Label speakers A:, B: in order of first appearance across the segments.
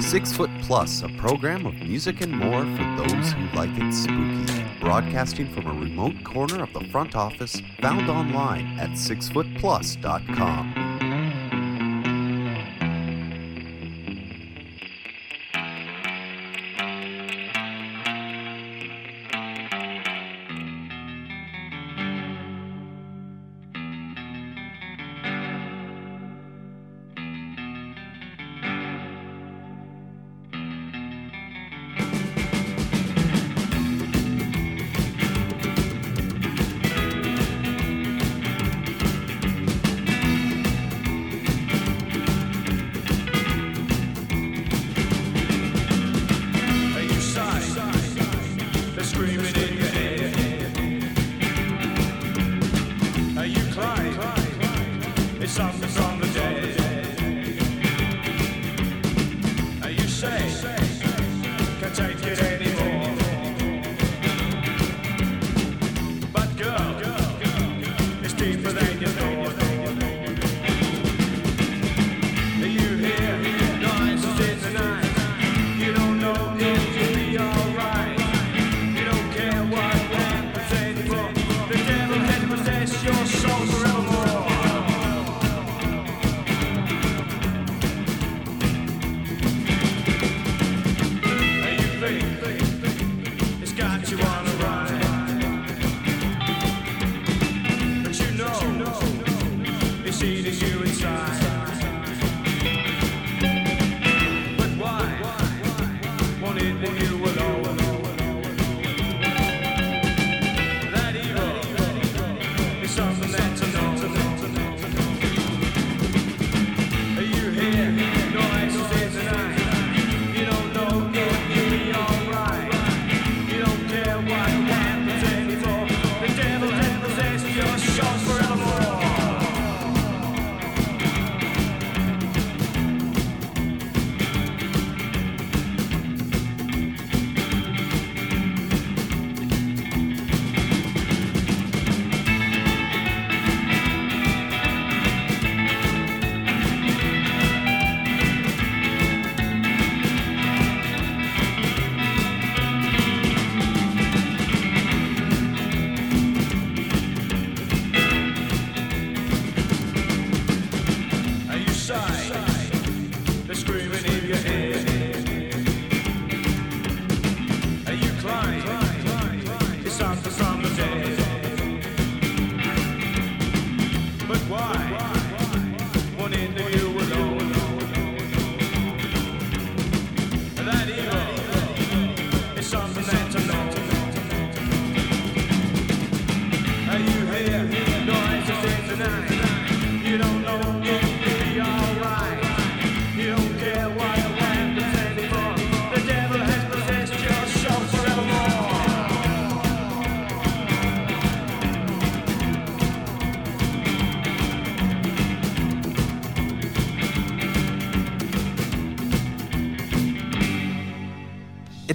A: Six Foot Plus, a program of music and more for those who like it spooky. Broadcasting from a remote corner of the front office, found online at sixfootplus.com.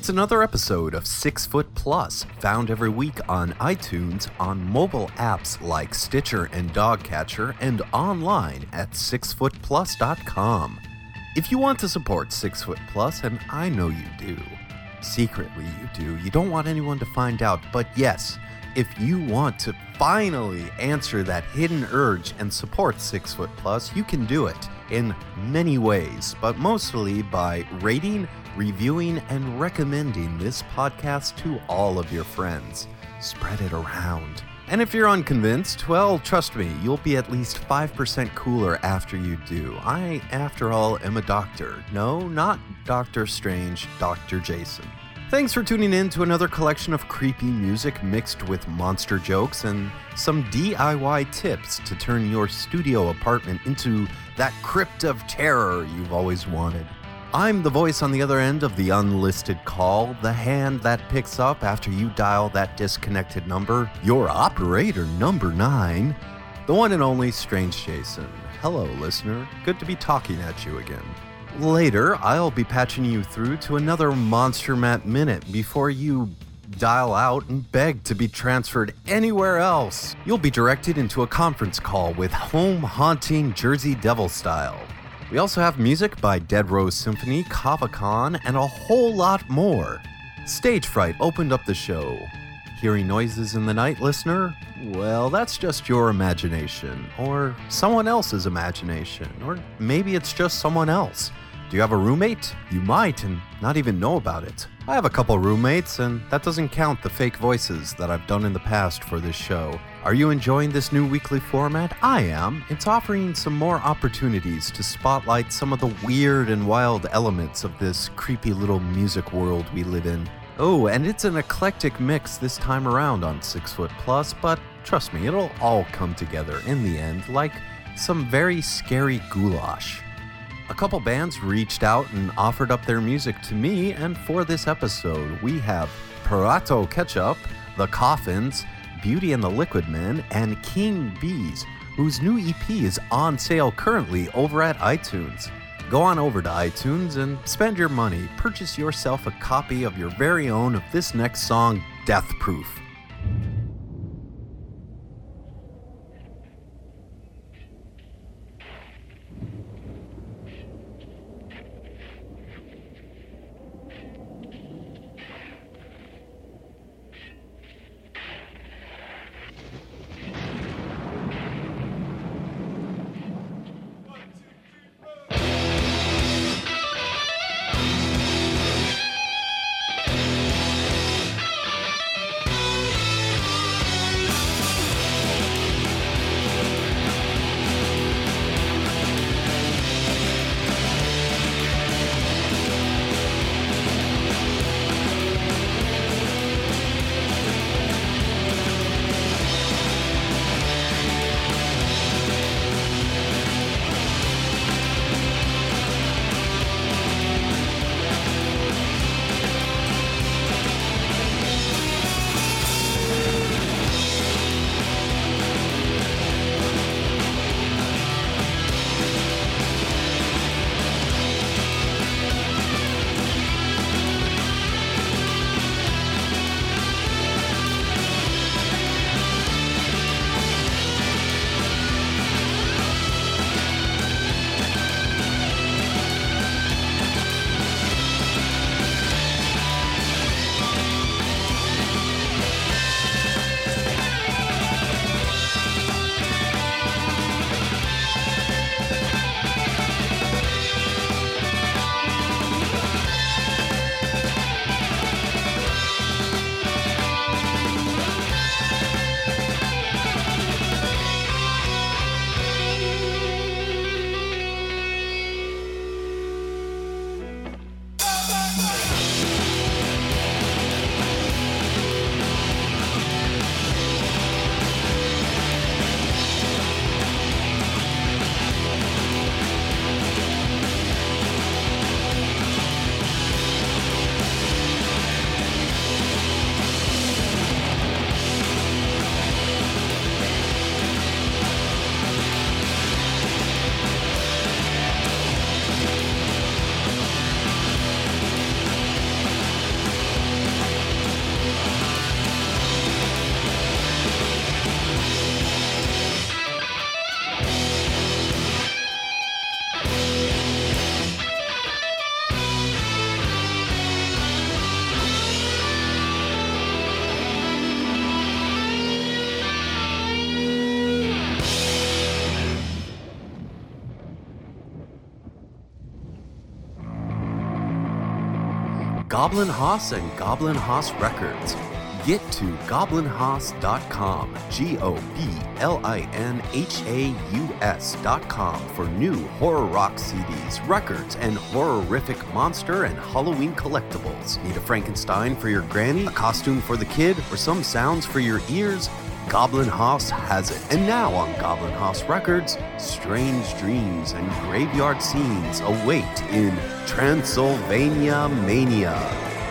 B: It's
A: another episode of Six Foot Plus, found every week on iTunes, on mobile apps like Stitcher and Dogcatcher, and online at sixfootplus.com. If you want to support Six Foot Plus, and I know you do, secretly you do, you don't want anyone to find out, but yes, if you want to finally answer that hidden urge and support Six Foot Plus, you can do it in many ways, but mostly by rating, reviewing, and recommending this podcast to all of your friends. Spread it around. And if you're unconvinced, well, trust me, you'll be at least 5% cooler after you do. I, after all, am a doctor. No, not Doctor Strange, Dr. Jason. Thanks for tuning in to another collection of creepy music mixed with monster jokes and some DIY tips to turn your studio apartment into that crypt of terror you've always wanted. I'm the voice on the other end of the unlisted call, the hand that picks up after you dial that disconnected number, your operator number nine, the one and only Strange Jason. Hello, listener. Good to be talking at you again. Later, I'll be patching you through to another Monster Matt Minute before you dial out and beg to be transferred anywhere else. You'll be directed into a conference call with home haunting Jersey Devil style. We also have music by Dead Rose Symphony, Kava and a whole lot more. Stage Fright opened up the show. Hearing noises in the night, listener? Well, that's just your imagination, or someone else's imagination, or maybe it's just someone else. Do you have a roommate? You might and not even know about it. I have a couple roommates, and that doesn't count the fake voices that I've done in the past for this show. Are you enjoying this new weekly format? I am. It's offering some more opportunities to spotlight some of the weird and wild elements of this creepy little music world we live in. Oh, and it's an eclectic mix this time around on Six Foot Plus, but trust me, it'll all come together in the end like some very scary goulash. A couple bands reached out and offered up their music to me, and for this episode, we have Parato Ketchup, The Coffins, Beauty and the Liquid Men, and King Bees, whose new EP is on sale currently over at iTunes. Go on over to iTunes and spend your money. Purchase yourself a copy of your very own of this next song, Death Proof. Goblin Haus and Goblin Haus Records. Get to goblinhaus.com, G O B L I N H A U S.com for new horror rock CDs, records, and horrific monster and Halloween collectibles. Need a Frankenstein for your granny, a costume for the kid, or some sounds for your ears? Goblin Haus has it. And now on Goblin Haus Records, strange dreams and graveyard scenes await in Transylvania Mania.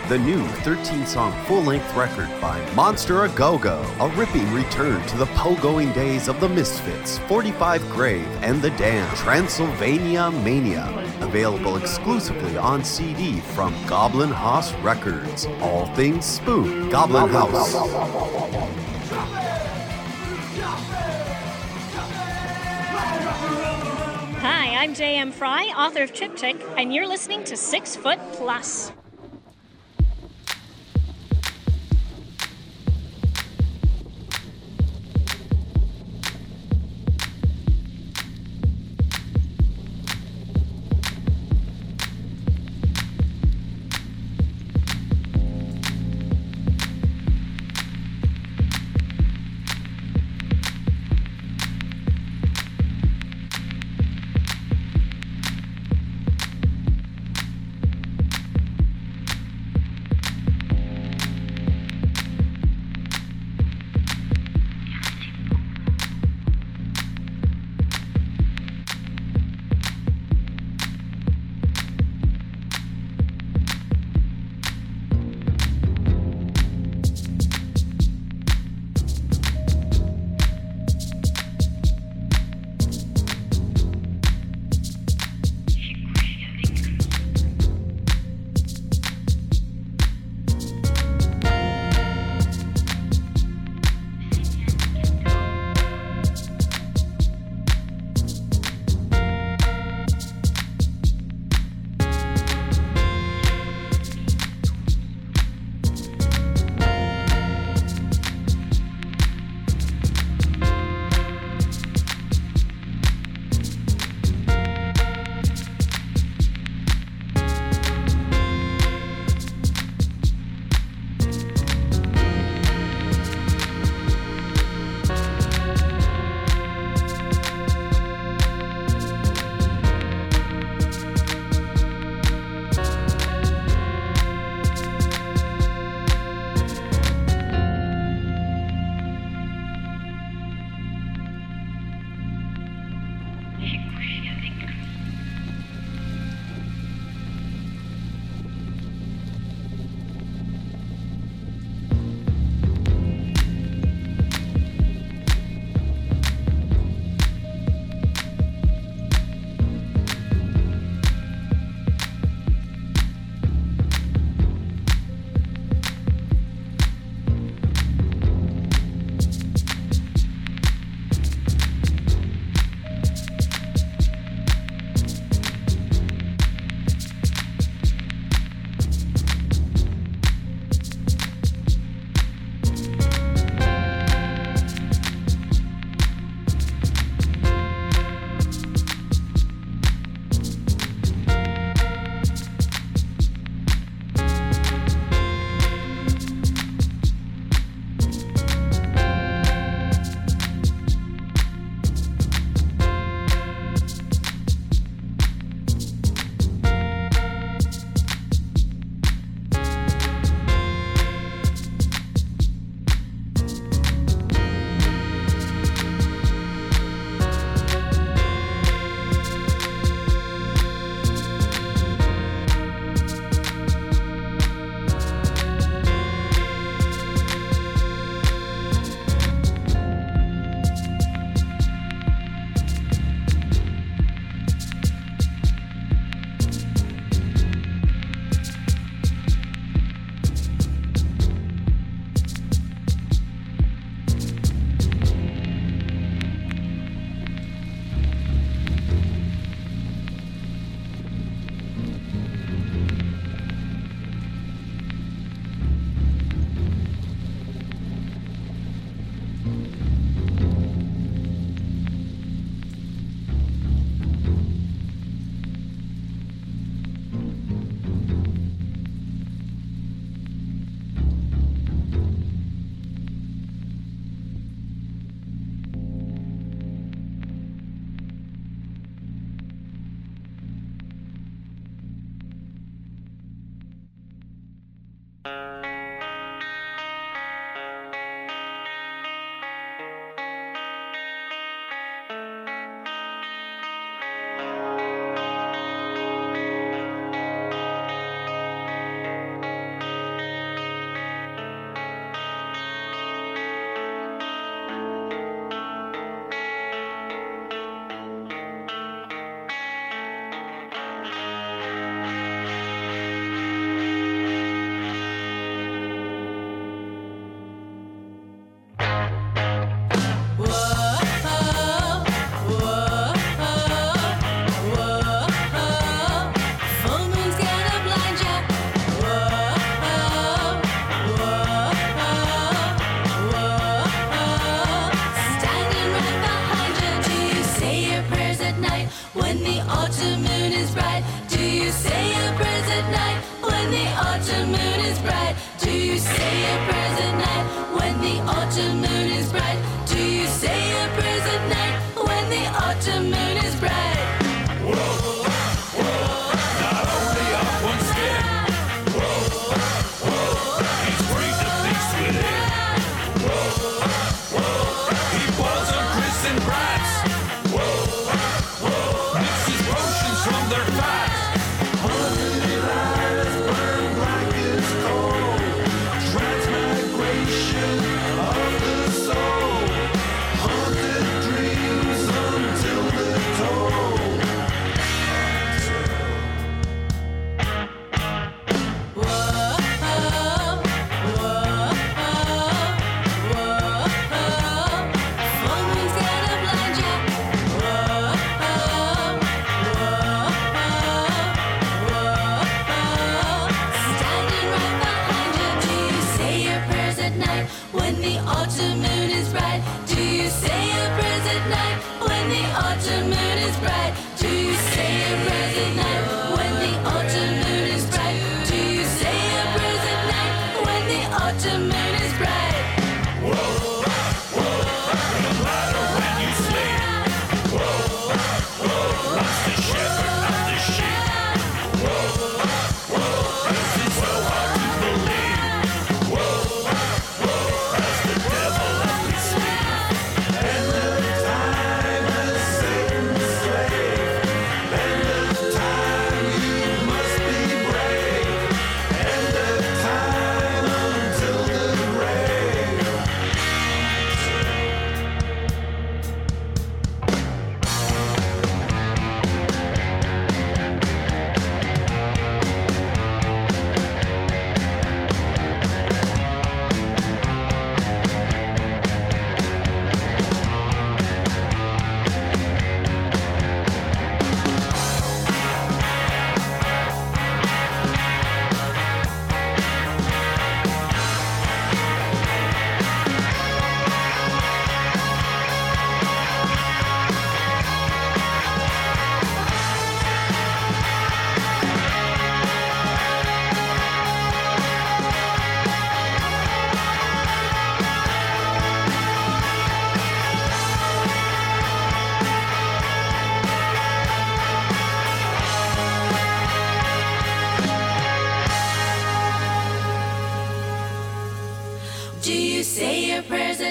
A: The new 13 song full length record by Monster A Go Go. A ripping return to the pogoing days of the Misfits, 45 Grave, and The Damned. Transylvania Mania. Available exclusively on CD from Goblin Haus Records. All things spook. Goblin
C: Haus. I'm J.M. Fry, author of Triptych, and you're listening to Six Foot Plus.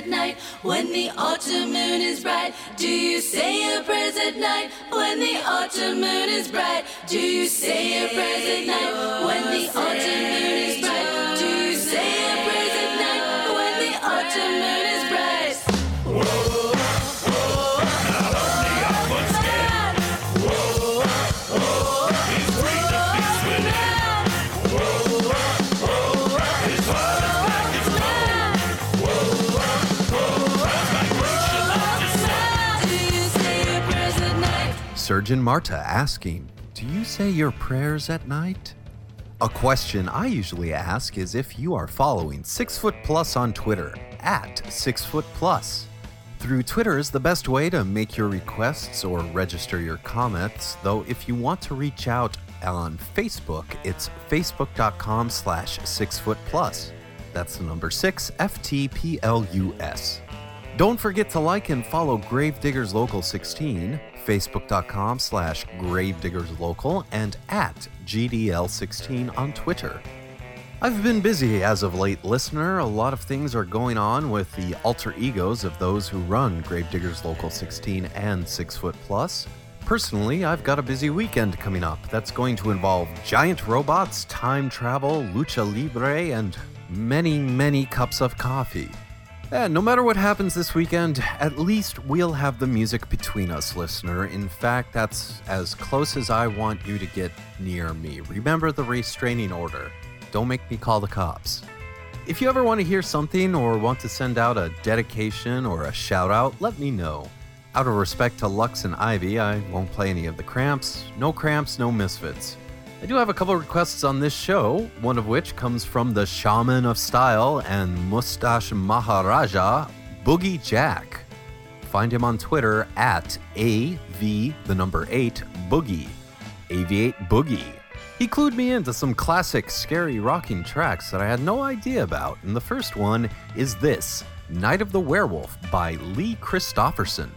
D: Night when the autumn moon is bright? Do you say your prayers at night when the autumn moon is bright? Do you say your prayers at night when the autumn moon is bright?
A: Surgeon Marta asking, Do you say your prayers at night? A question I usually ask is if you are following Six Foot Plus on Twitter, at Six Foot Plus. Through Twitter is the best way to make your requests or register your comments, though if you want to reach out on Facebook, it's facebook.com slash six foot plus. That's the number six, F-T-P-L-U-S. Don't forget to like and follow Gravediggers Local 16, facebook.com slash gravediggerslocal, and at GDL16 on Twitter. I've been busy as of late, listener. A lot of things are going on with the alter egos of those who run Gravediggers Local 16 and 6 Foot Plus. Personally, I've got a busy weekend coming up that's going to involve giant robots, time travel, lucha libre, and many, many cups of coffee. And no matter what happens this weekend, at least we'll have the music between us, listener. In fact, that's as close as I want you to get near me. Remember the restraining order. Don't make me call the cops. If you ever want to hear something or want to send out a dedication or a shout out, let me know. Out of respect to Lux and Ivy, I won't play any of the cramps. No cramps, no misfits. I do have a couple requests on this show, one of which comes from the Shaman of Style and Mustache Maharaja, Boogie Jack. Find him on Twitter at AV, the number 8, Boogie. AV8 Boogie. He clued me into some classic, scary, rocking tracks that I had no idea about, and the first one is this Night of the Werewolf by Lee Christopherson.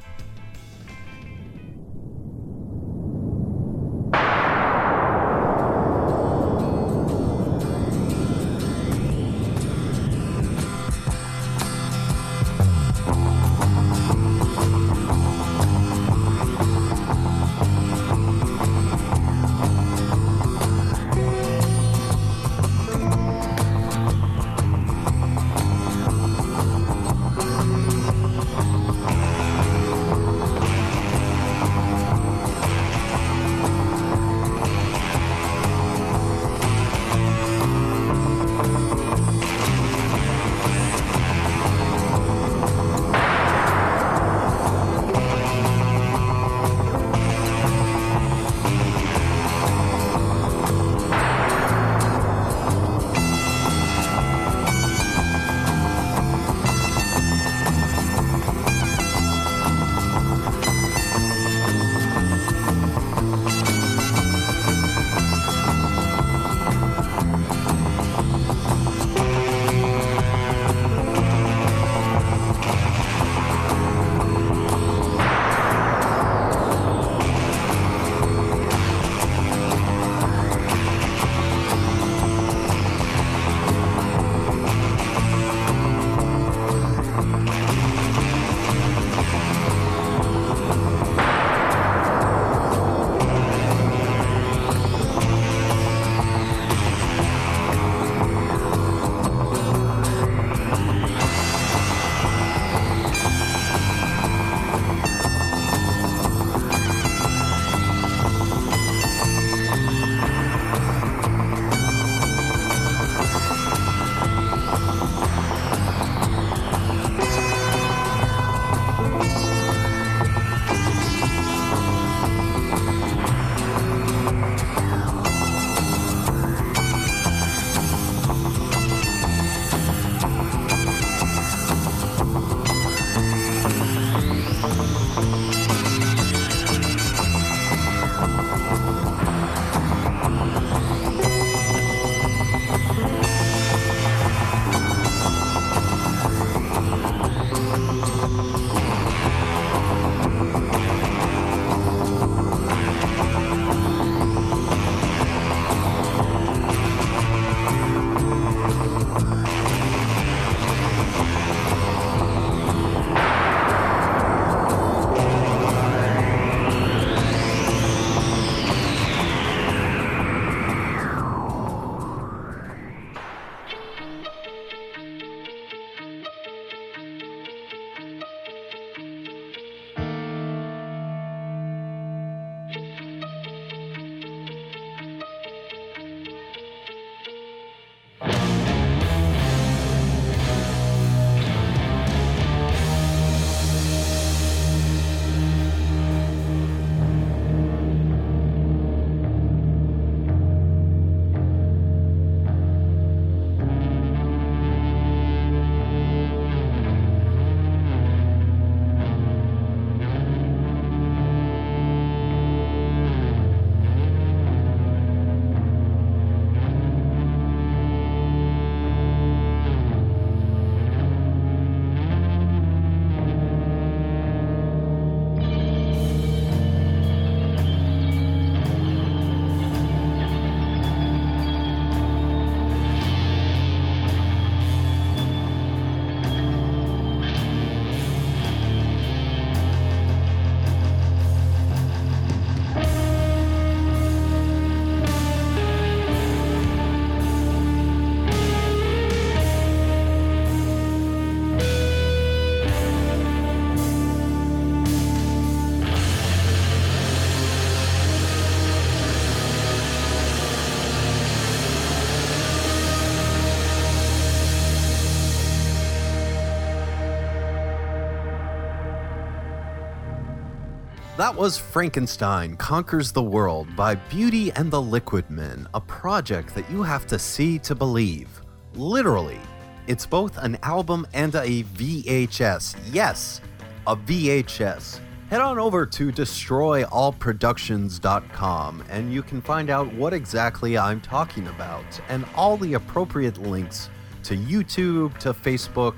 A: That was Frankenstein Conquers the World by Beauty and the Liquid Men, a project that you have to see to believe. Literally, it's both an album and a VHS. Yes, a VHS. head on over to destroyallproductions.com and you can find out what exactly I'm talking about and all the appropriate links to YouTube, to Facebook.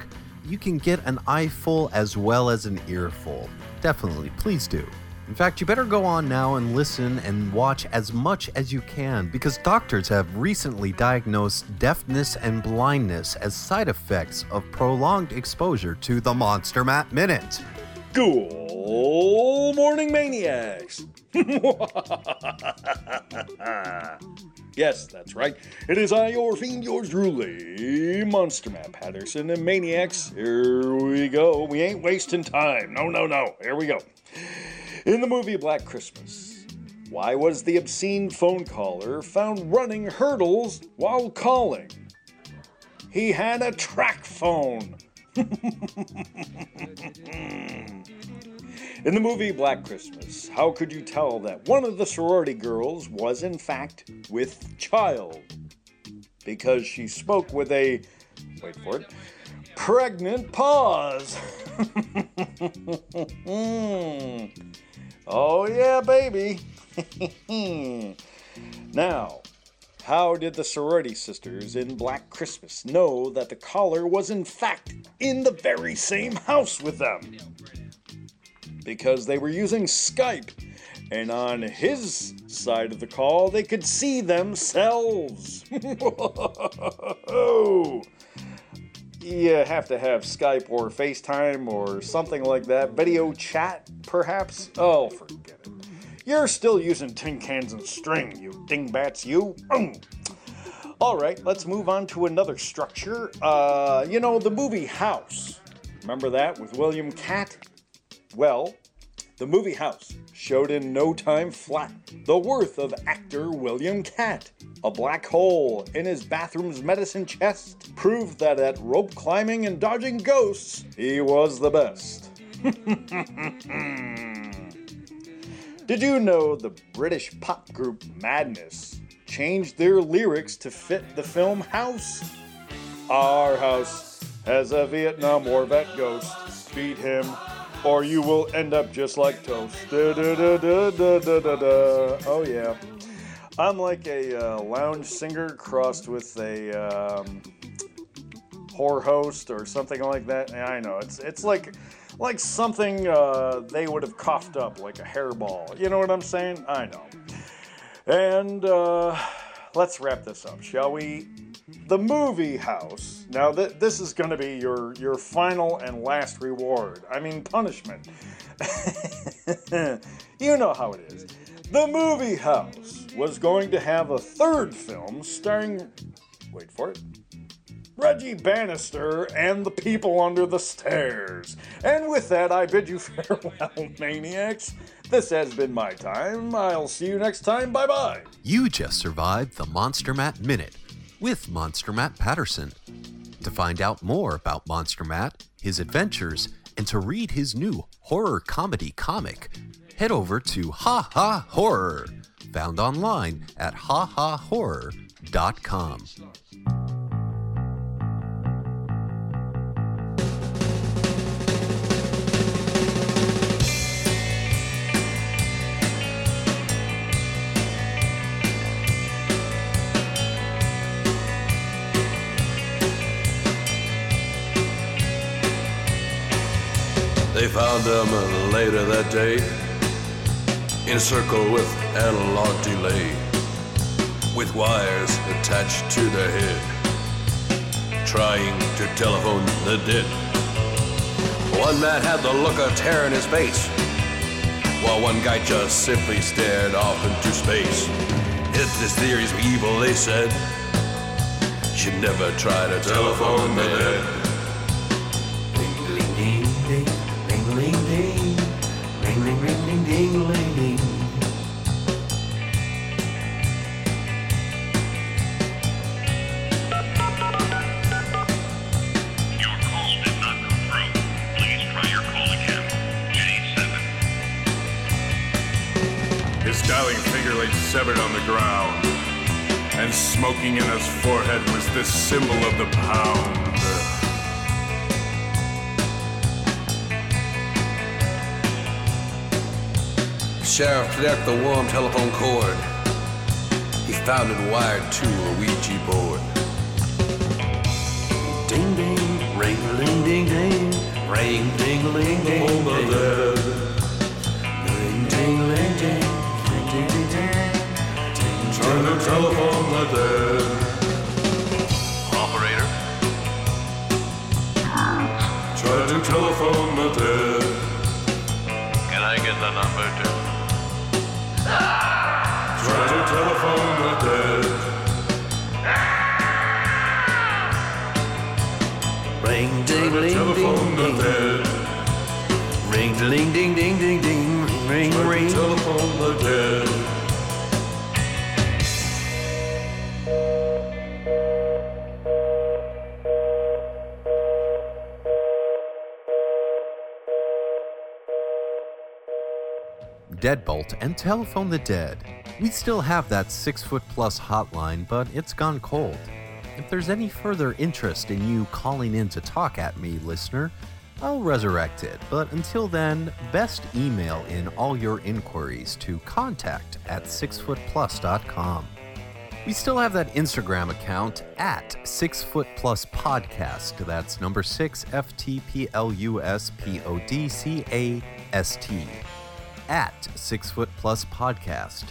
A: You can get an eyeful as well as an earful. Definitely, please do. In fact, you better go on now and listen and watch as much as you can because doctors have recently diagnosed deafness and blindness as side effects of prolonged exposure to the Monster Matt Minute.
E: Good morning, maniacs! yes, that's right. It is I, your fiend, yours truly, Monster Matt Patterson, and maniacs. Here we go. We ain't wasting time. No, no, no. Here we go. In the movie Black Christmas, why was the obscene phone caller found running hurdles while calling? He had a track phone. In the movie Black Christmas, how could you tell that one of the sorority girls was in fact with child? Because she spoke with a, wait for it, pregnant pause. oh, yeah, baby. now, how did the sorority sisters in Black Christmas know that the caller was in fact in the very same house with them? Because they were using Skype, and on his side of the call, they could see themselves. you have to have Skype or FaceTime or something like that. Video chat, perhaps? Oh, forget it. You're still using tin cans and string, you dingbats, you. Mm. All right, let's move on to another structure. Uh, you know, the movie House. Remember that with William Katt? Well, the movie House showed in no time flat the worth of actor William Katt. A black hole in his bathroom's medicine chest proved that at rope climbing and dodging ghosts, he was the best. Did you know the British pop group Madness changed their lyrics to fit the film House? Our house has a Vietnam War vet ghost. Beat him, or you will end up just like toast. Da, da, da, da, da, da, da. Oh, yeah. I'm like a uh, lounge singer crossed with a um, whore host or something like that. I know. It's, it's like like something uh, they would have coughed up, like a hairball. You know what I'm saying? I know. And uh, let's wrap this up, shall we? The movie house. Now, th- this is going to be your your final and last reward. I mean, punishment. you know how it is. The movie house was going to have a third film starring. Wait for it. Reggie Bannister and the people under the stairs. And with that, I bid you farewell, maniacs. This has been my time. I'll see you next time. Bye bye.
A: You just survived the Monster Matt Minute with Monster Matt Patterson. To find out more about Monster Matt, his adventures, and to read his new horror comedy comic, head over to Ha Ha Horror, found online at hahahorror.com.
F: They found him later that day in a circle with analog delay, with wires attached to their head, trying to telephone the dead. One man had the look of terror in his face, while one guy just simply stared off into space. If this theory's evil, they said, should never try to telephone the dead.
G: Severed on the ground, and smoking in his forehead was the symbol of the pound.
F: sheriff connect the warm telephone cord. He found it wired to a Ouija board.
H: Ding ding, ring ling ding ding, ring ding ling ding ding. Ring ding ling ding,
G: to telephone the dead.
I: Operator,
G: Trying to telephone the dead.
I: can I get the number to?
G: Trying to telephone the dead.
H: Ring ding ling
G: Telephone
H: ding
G: the
H: ding.
G: dead.
H: Ring ding ding ding ding ding. Ring
G: Trying
H: ring.
G: to telephone the dead.
A: Deadbolt and Telephone the Dead. We still have that six foot plus hotline, but it's gone cold. If there's any further interest in you calling in to talk at me, listener, I'll resurrect it. But until then, best email in all your inquiries to contact at sixfootplus.com. We still have that Instagram account at Six Foot Plus Podcast. That's number six F T P L U S P O D C A S T. At Six Foot Plus Podcast.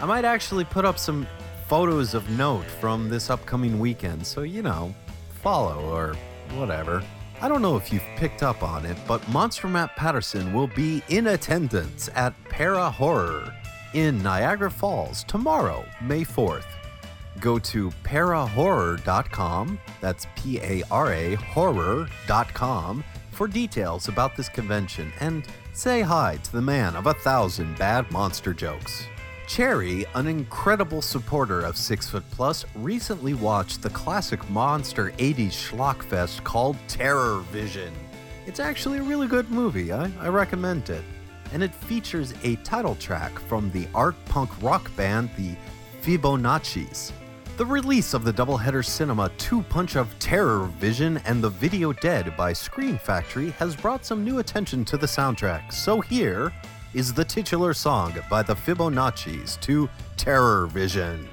A: I might actually put up some photos of note from this upcoming weekend, so you know, follow or whatever. I don't know if you've picked up on it, but Monster Matt Patterson will be in attendance at Para Horror in Niagara Falls tomorrow, May 4th. Go to parahorror.com, that's P A R A horror.com, for details about this convention and say hi to the man of a thousand bad monster jokes. Cherry, an incredible supporter of Six Foot Plus, recently watched the classic monster 80s schlockfest called Terror Vision. It's actually a really good movie, I, I recommend it. And it features a title track from the art punk rock band the Fibonaccis. The release of the doubleheader cinema Two Punch of Terror Vision and The Video Dead by Scream Factory has brought some new attention to the soundtrack. So here is the titular song by the Fibonaccis to Terror Vision.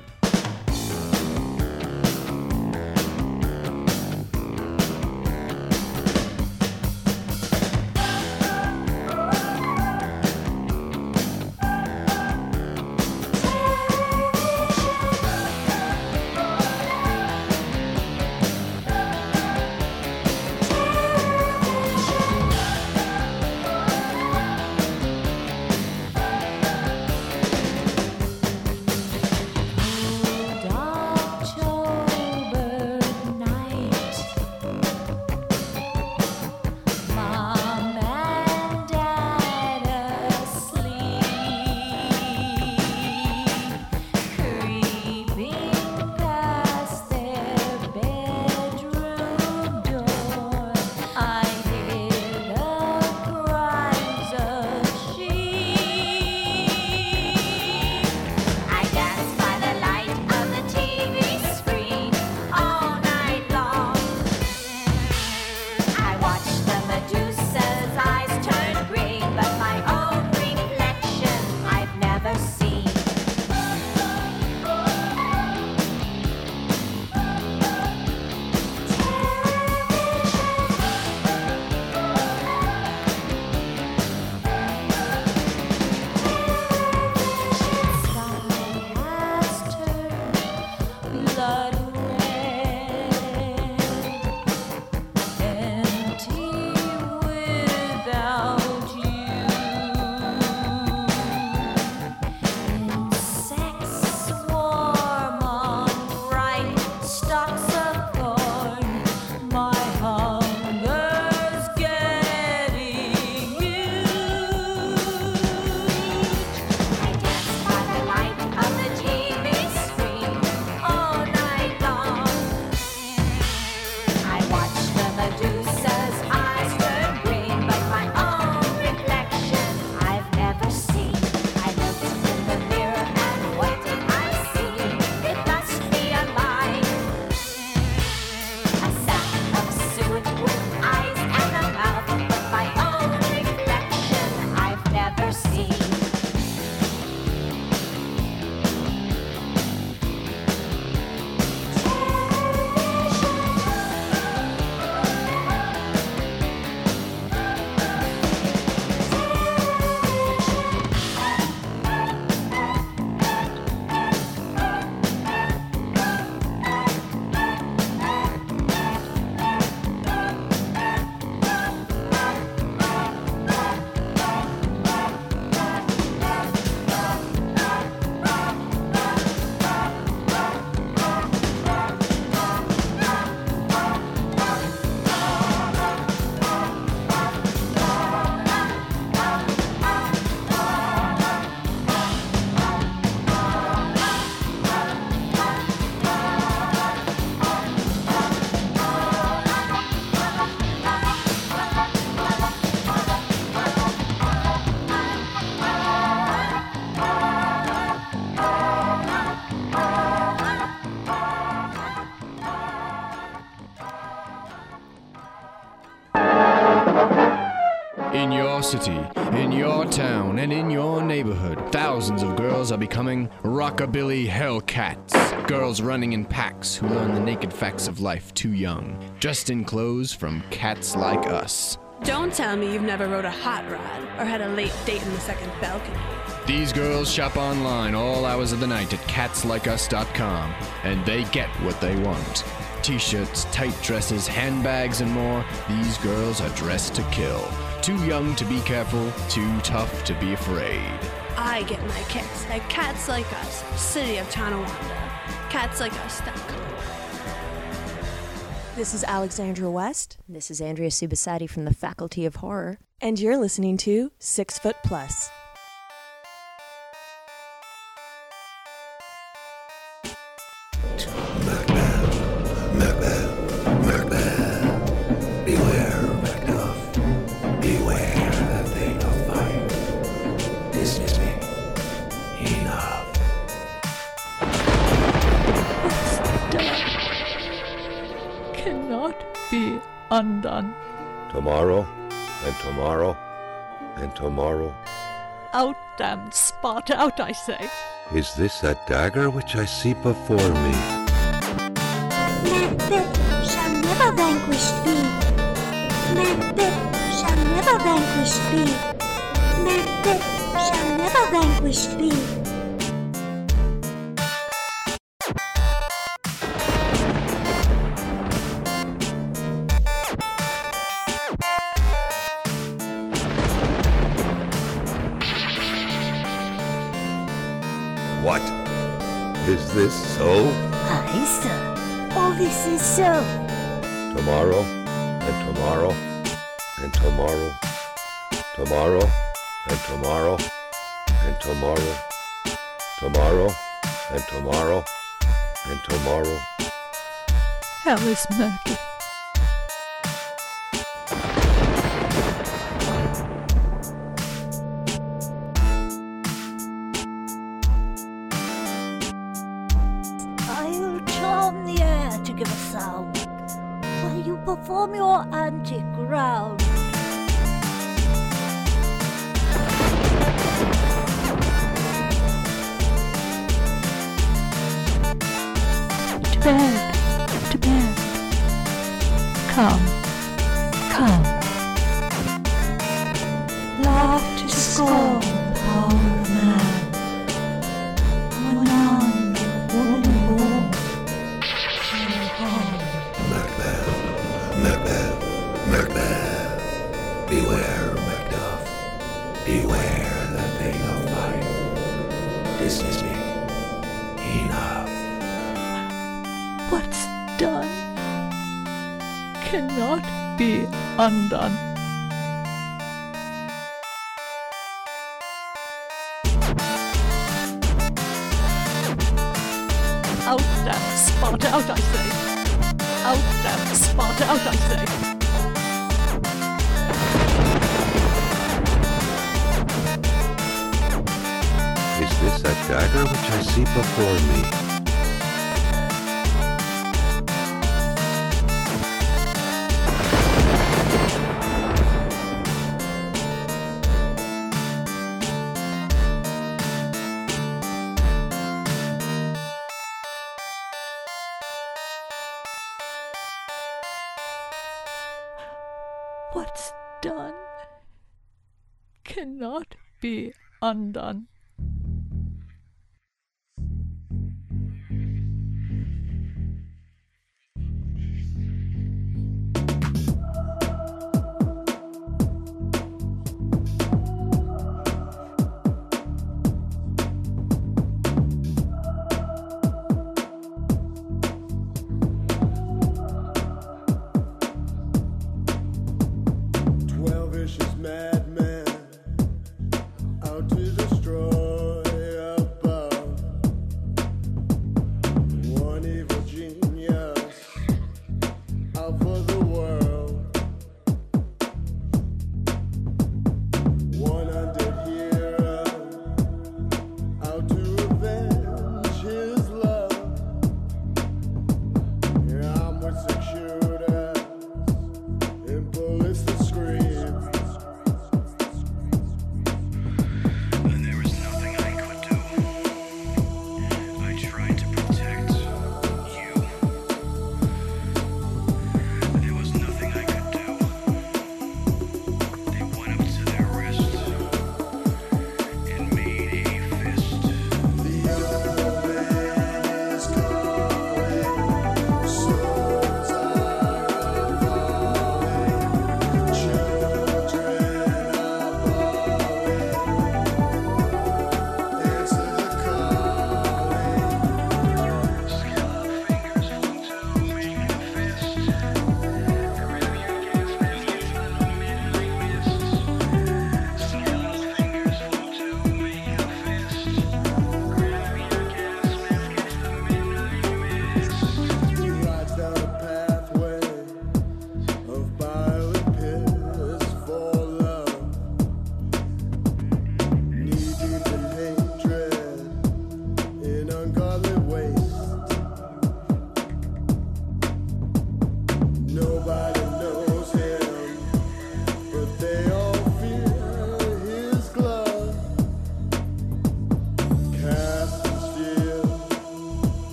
J: Girls running in packs who learn the naked facts of life too young, dressed in clothes from cats like us.
K: Don't tell me you've never rode a hot rod or had a late date in the second balcony.
J: These girls shop online all hours of the night at catslikeus.com, and they get what they want. T shirts, tight dresses, handbags, and more. These girls are dressed to kill. Too young to be careful, too tough to be afraid.
K: I get my kicks at Cats Like Us, City of Tonawanda. CatsLikeUs.com.
L: This is Alexandra West.
M: This is Andrea Subissati from the Faculty of Horror.
L: And you're listening to Six Foot Plus.
N: Undone.
O: Tomorrow, and tomorrow, and tomorrow.
N: Out, damned spot, out, I say.
O: Is this that dagger which I see before me?
P: Macbeth shall never vanquish thee. Macbeth shall never vanquish thee. Macbeth shall never vanquish thee.
O: Is this so?
P: Aye, sir. All this is so.
O: Tomorrow, and tomorrow, and tomorrow, tomorrow, and tomorrow, and tomorrow, tomorrow, and tomorrow, and tomorrow.
N: Hell is murky. Be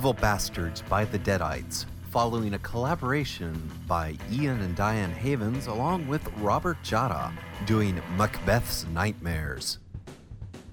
A: Evil Bastards by the Deadites, following a collaboration by Ian and Diane Havens along with Robert Jada, doing Macbeth's Nightmares.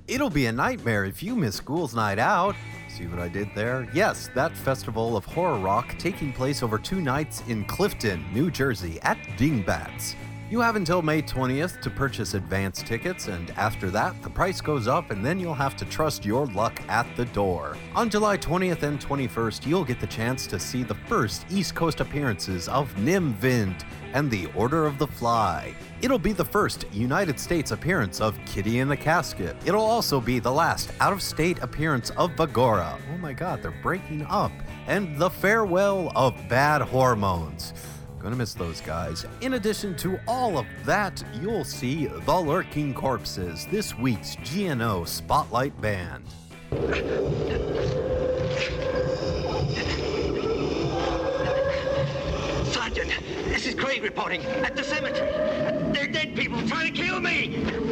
A: It'll be a nightmare if you miss Ghouls Night Out. See what I did there? Yes, that festival of horror rock taking place over two nights in Clifton, New Jersey at Dingbatz. You have until May 20th to purchase advance tickets, and after that, the price goes up, and then you'll have to trust your luck at the door. On July 20th and 21st, you'll get the chance to see the first East Coast appearances of Nim Vind and the Order of the Fly. It'll be the first United States appearance of Kitty in the Casket. It'll also be the last out of state appearance of Bagora. Oh my god, they're breaking up. And the farewell of Bad Hormones. Gonna miss those guys. In addition to all of that, you'll see The Lurking Corpses, this week's GNO Spotlight Band.
Q: Sergeant, this is Craig reporting at the cemetery. They're dead people trying to kill me.
R: It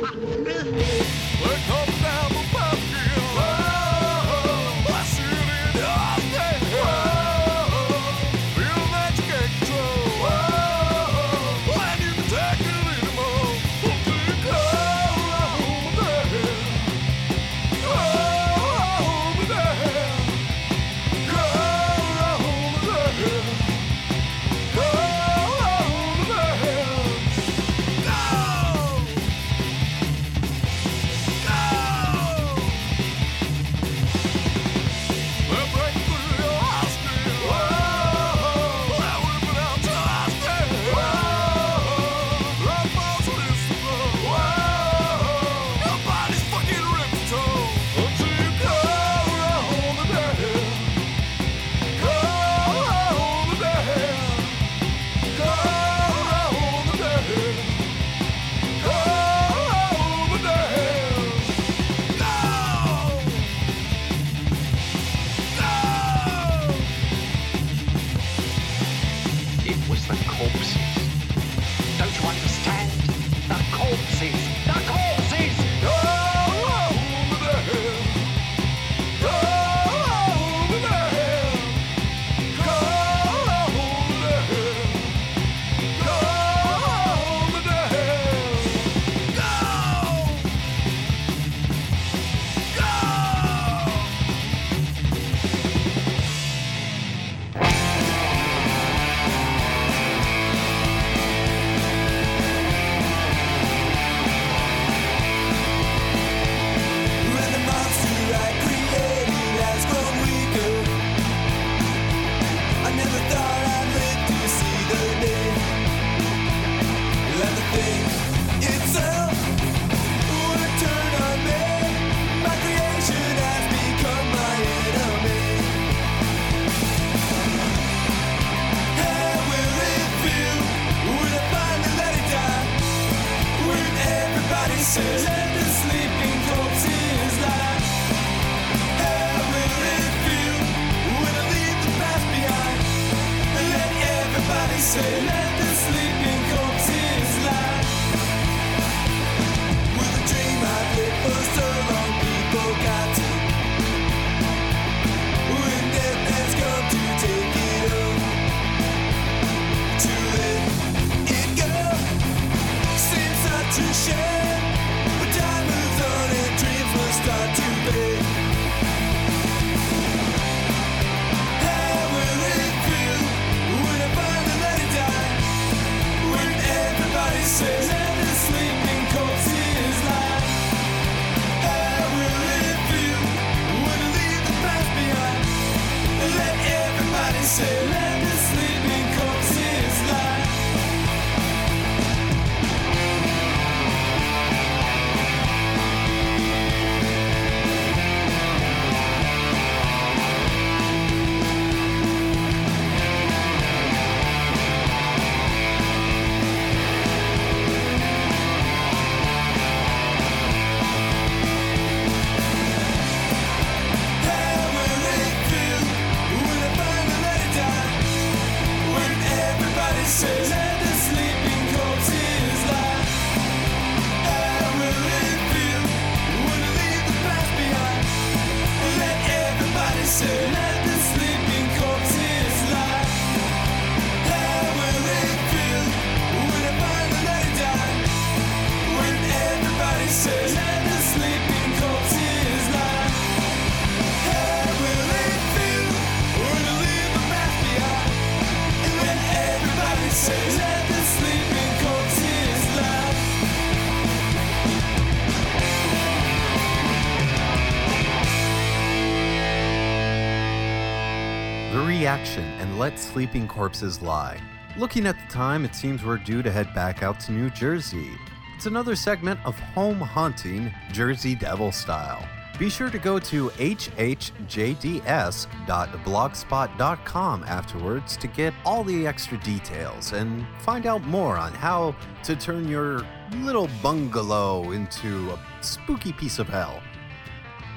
A: let sleeping corpses lie. Looking at the time, it seems we're due to head back out to New Jersey. It's another segment of home haunting Jersey Devil style. Be sure to go to hhjds.blogspot.com afterwards to get all the extra details and find out more on how to turn your little bungalow into a spooky piece of hell.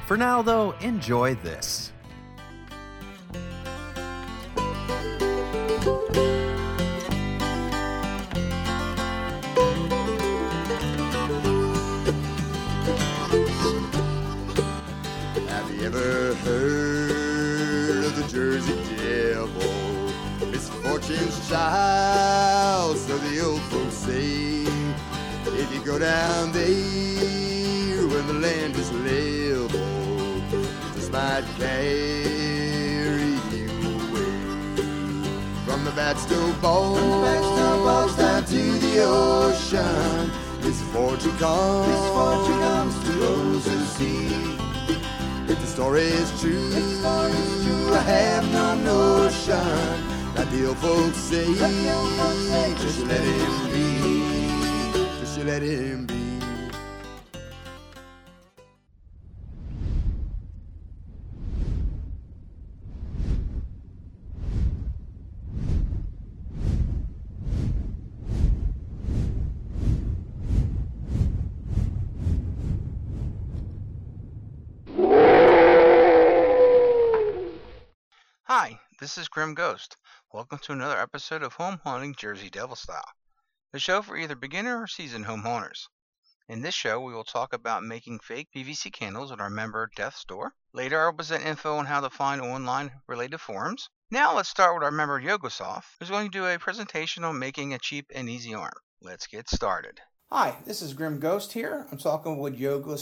A: For now, though, enjoy this.
S: Misfortune's child, so the old folks say. If you go down there when the land is level, this might carry you away. From the Balls, From Balls down to the ocean, misfortune comes, misfortune comes to those who see. If the story is true, I have no notion. Like the old folks say, just let him be. Just let him be.
T: This is Grim Ghost. Welcome to another episode of Home Haunting Jersey Devil Style, the show for either beginner or seasoned home haunters. In this show, we will talk about making fake PVC candles at our member Death's Door. Later, I will present info on how to find online related forums. Now, let's start with our member Yogosoft, who's going to do a presentation on making a cheap and easy arm. Let's get started.
U: Hi, this is Grim Ghost here. I'm talking with Yoga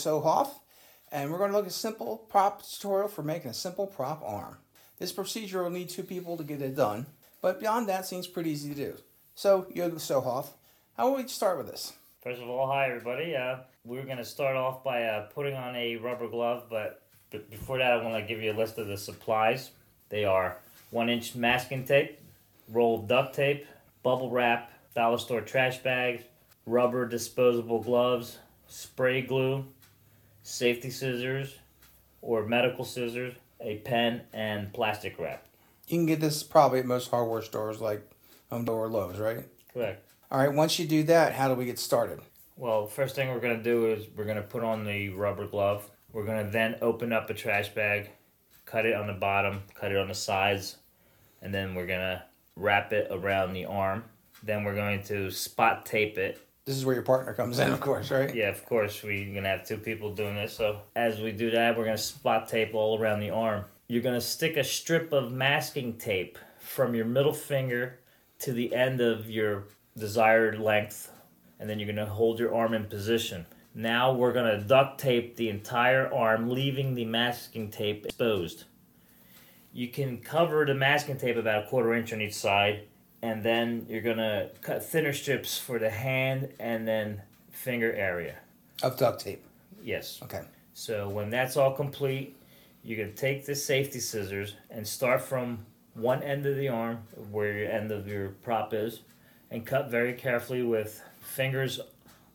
U: and we're going to look at a simple prop tutorial for making a simple prop arm. This procedure will need two people to get it done, but beyond that seems pretty easy to do. So, Yoga Sohoff, how will we start with this?
V: First of all, hi everybody. Uh, we're going to start off by uh, putting on a rubber glove, but, before that, I want to give you a list of the supplies. They are one inch masking tape, rolled duct tape, bubble wrap, dollar store trash bags, rubber disposable gloves, spray glue, safety scissors or medical scissors, a pen, and plastic wrap.
U: You can get this probably at most hardware stores like Home Depot or Lowe's, right?
V: Correct.
U: All right, once you do that, how do we get started?
V: Well, first thing we're going to do is we're going to put on the rubber glove. We're going to then open up a trash bag, cut it on the bottom, cut it on the sides, and then we're going to wrap it around the arm. Then we're going to spot tape it.
U: This is where your partner comes in, of course, right?
V: Yeah, of course. We're to have two people doing this. So as we do that, we're to spot tape all around the arm. You're to stick a strip of masking tape from your middle finger to the end of your desired length, and then you're to hold your arm in position. Now we're to duct tape the entire arm, leaving the masking tape exposed. You can cover the masking tape about a quarter inch on each side, and then you're to cut thinner strips for the hand and then finger area.
U: Of duct tape.
V: Yes.
U: Okay.
V: So when that's all complete, you're gonna take the safety scissors and start from one end of the arm, where your end of your prop is, and cut very carefully with fingers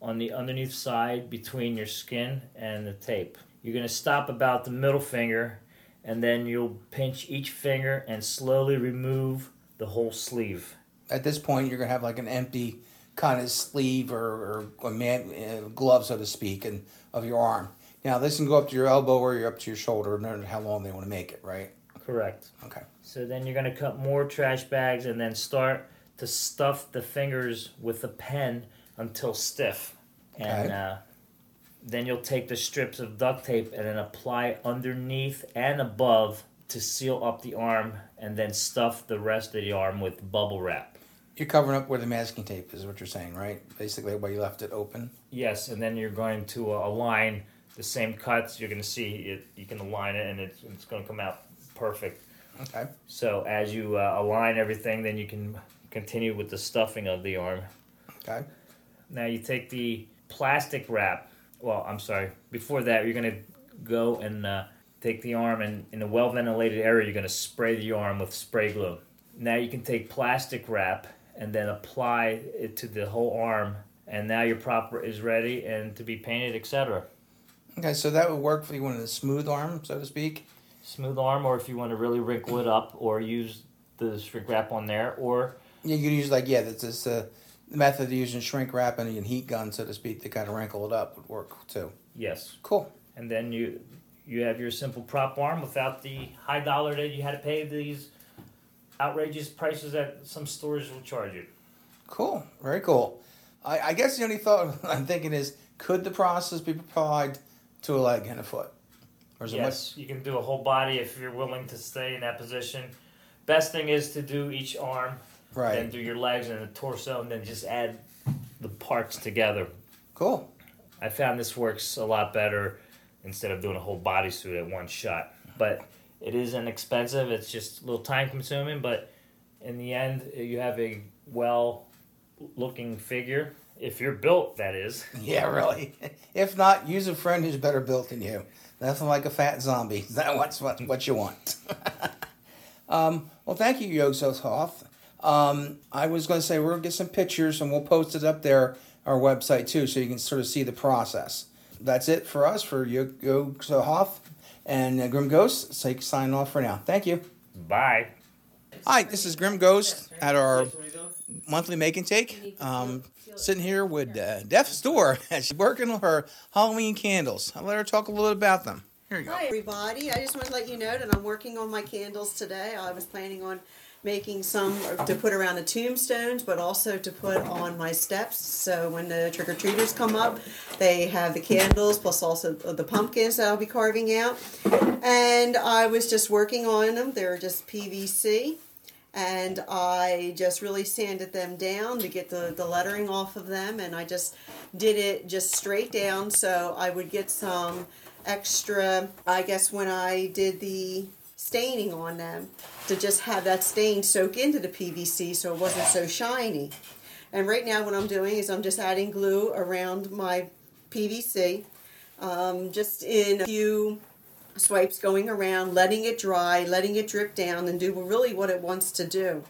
V: on the underneath side between your skin and the tape. You're gonna stop about the middle finger, and then you'll pinch each finger and slowly remove the whole sleeve.
U: At this point, you're gonna have like an empty kind of sleeve or, or a man uh, glove, so to speak, and of your arm. Now this can go up to your elbow or you're up to your shoulder, no matter how long they want to make it, right?
V: Correct.
U: Okay.
V: So then you're going to cut more trash bags and then start to stuff the fingers with a pen until stiff. And
U: Okay.
V: uh, then you'll take the strips of duct tape and then apply underneath and above to seal up the arm and then stuff the rest of the arm with bubble wrap.
U: You're covering up where the masking tape is, what you're saying, right? Basically, where you left it open.
V: Yes, and then you're going to uh, align the same cuts. You're going to see it. You can align it, and it's, it's going to come out perfect.
U: Okay.
V: So as you uh, align everything, then you can continue with the stuffing of the arm.
U: Okay.
V: Now you take the plastic wrap. Well, I'm sorry. Before that, you're gonna go and uh, take the arm and in a well ventilated area, you're gonna spray the arm with spray glue. Now you can take plastic wrap and then apply it to the whole arm, and now your prop is ready and to be painted, etc.
U: Okay, so that would work for you wanted a smooth arm, so to speak.
V: Smooth arm, or if you want to really wrinkle it up, or use the shrink wrap on there, or
U: You could use like yeah, that's just uh, the method of using shrink wrap and a heat gun, so to speak, to kind of wrinkle it up would work too.
V: Yes.
U: Cool.
V: And then you you have your simple prop arm without the high dollar that you had to pay these outrageous prices that some stores will charge you.
U: Cool. Very cool. I, I guess the only thought I'm thinking is, could the process be applied to a leg and a foot? Or is it
V: yes, you can do a whole body if you're willing to stay in that position. Best thing is to do each arm,
U: Right.
V: then do your legs and the torso, and then just add the parts together.
U: Cool.
V: I found this works a lot better instead of doing a whole bodysuit at one shot. But it is inexpensive. It's just a little time consuming, but in the end, you have a well looking figure. If you're built, that is.
U: Yeah, really. If not, use a friend who's better built than you. Nothing like a fat zombie. That's what what you want. um, well, thank you, Yogos Hoth. Um, I was going to say we're going to get some pictures and we'll post it up there our website too, so you can sort of see the process. That's it for us for Yogos Hoth and uh, Grim Ghost. So sign off for now. Thank you.
V: Bye.
U: Hi, this is Grim Ghost at our monthly make and take. Um, sitting here with uh, Death's Door. She's working on her Halloween candles. I'll let her talk a little bit about them. Here you go.
W: Hi, everybody. I just want to let you know that I'm working on my candles today. I was planning on making some to put around the tombstones, but also to put on my steps. So when the trick or treaters come up, they have the candles plus also the pumpkins that I'll be carving out. And I was just working on them. They're just PVC. And I just really sanded them down to get the, the lettering off of them. And I just did it just straight down so I would get some extra, I guess, when I did the staining on them to just have that stain soak into the PVC so it wasn't so shiny. And right now, what I'm doing is I'm just adding glue around my PVC, um, just in a few swipes going around, letting it dry, letting it drip down, and do really what it wants to do.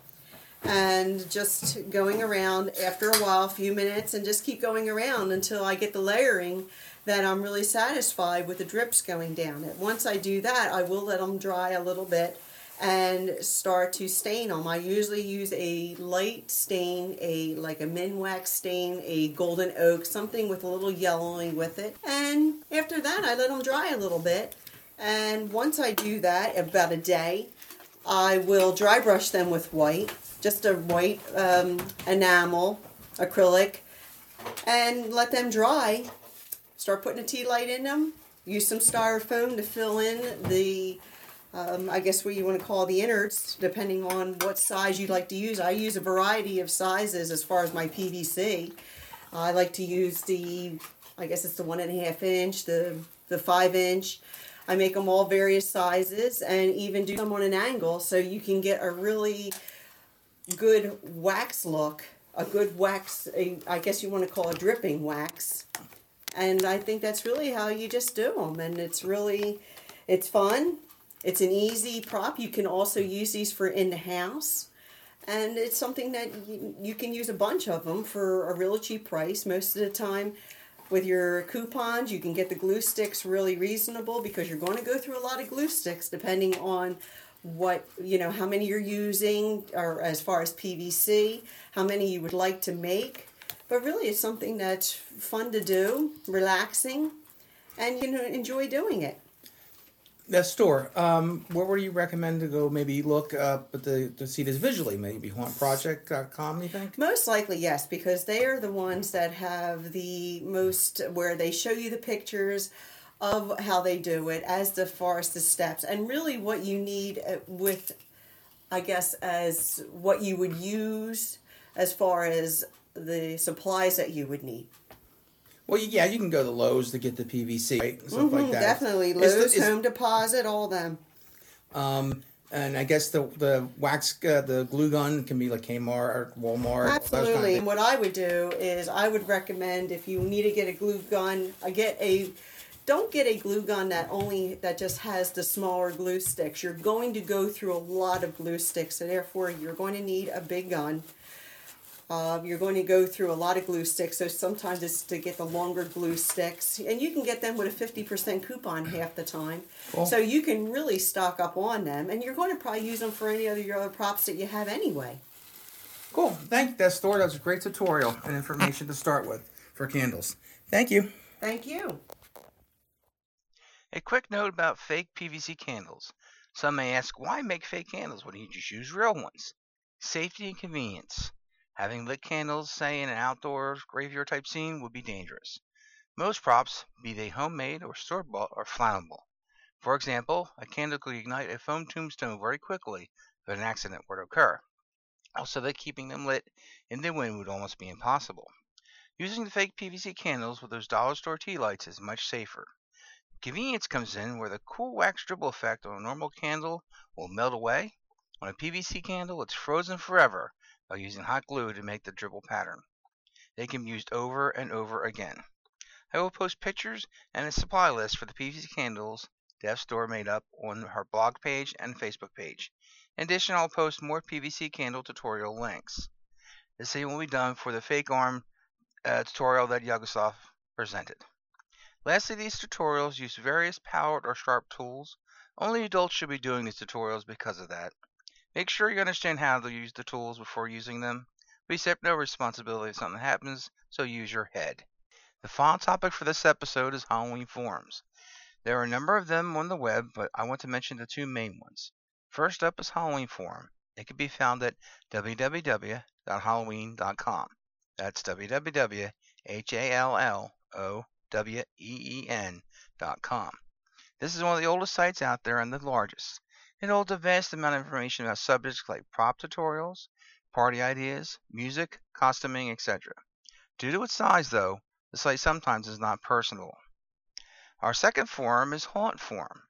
W: And just going around after a while, a few minutes, and just keep going around until I get the layering that I'm really satisfied with the drips going down. And once I do that, I will let them dry a little bit and start to stain them. I usually use a light stain, a like a minwax stain, a golden oak, something with a little yellowing with it. And after that, I let them dry a little bit. And once I do that, about a day, I will dry brush them with white, just a white um, enamel, acrylic, and let them dry. Start putting a tea light in them. Use some styrofoam to fill in the, um, I guess what you want to call the innards, depending on what size you'd like to use. I use a variety of sizes as far as my PVC. I like to use the, I guess it's the one and a half inch, the the five inch. I make them all various sizes and even do them on an angle so you can get a really good wax look, a good wax, a, I guess you want to call it dripping wax. And I think that's really how you just do them. And it's really, it's fun. It's an easy prop. You can also use these for in the house. And it's something that you, you can use a bunch of them for a really cheap price. Most of the time, with your coupons, you can get the glue sticks really reasonable because you're going to go through a lot of glue sticks depending on what you know how many you're using or as far as PVC, how many you would like to make. But really, it's something that's fun to do, relaxing, and you know enjoy doing it.
U: That store. Um, where would you recommend to go? Maybe look up at the to see this visually. Maybe hauntproject.com. You think?
W: Most likely, yes, because they are the ones that have the most where they show you the pictures of how they do it as the forest the steps, and really what you need uh, with, I guess, as what you would use as far as the supplies that you would need.
U: Well, yeah, you can go to Lowe's to get the PVC, right? Stuff like
W: Mhm,
U: that.
W: Definitely,
U: Is the-
W: Lowe's,
U: is-
W: Home Deposit, all them.
U: Um, And I guess the the wax uh, the glue gun can be like Kmart or Walmart. those kind of
W: Absolutely.
U: things.
W: what I would do is I would recommend if you need to get a glue gun, I get a don't get a glue gun that only that just has the smaller glue sticks. You're going to go through a lot of glue sticks, so therefore you're going to need a big gun. Uh, you're going to go through a lot of glue sticks, so sometimes it's to get the longer glue sticks, and you can get them with a 50% coupon half the time.
U: Cool.
W: So you can really stock up on them, and you're going to probably use them for any other your other props that you have anyway.
U: Cool. Thank you, that store. That was a great tutorial and information to start with for candles. Thank you.
W: Thank you.
T: A quick note about fake PVC candles. Some may ask, why make fake candles when you just use real ones? Safety and convenience. Having lit candles, say in an outdoor graveyard type scene, would be dangerous. Most props, be they homemade or store bought, are flammable. For example, a candle could ignite a foam tombstone very quickly if an accident were to occur. Also, that keeping them lit in the wind would almost be impossible. Using the fake PVC candles with those dollar store tea lights is much safer. Convenience comes in where the cool wax dribble effect on a normal candle will melt away. On a PVC candle, it's frozen forever by using hot glue to make the dribble pattern. They can be used over and over again. I will post pictures and a supply list for the PVC candles Dev Store made up on her blog page and Facebook page. In addition, I'll post more PVC candle tutorial links. The same will be done for the fake arm uh, tutorial that Yagoslav presented. Lastly, these tutorials use various powered or sharp tools. Only adults should be doing these tutorials because of that. Make sure you understand how to use the tools before using them. We accept no responsibility if something happens, so use your head. The final topic for this episode is Halloween forums. There are a number of them on the web, but I want to mention the two main ones. First up is Halloween Forum. It can be found at www.halloween.com. That's www.halloween.com. This is one of the oldest sites out there and the largest. It holds a vast amount of information about subjects like prop tutorials, party ideas, music, costuming, etc. Due to its size, though, the site sometimes is not personable. Our second forum is Haunt Forum.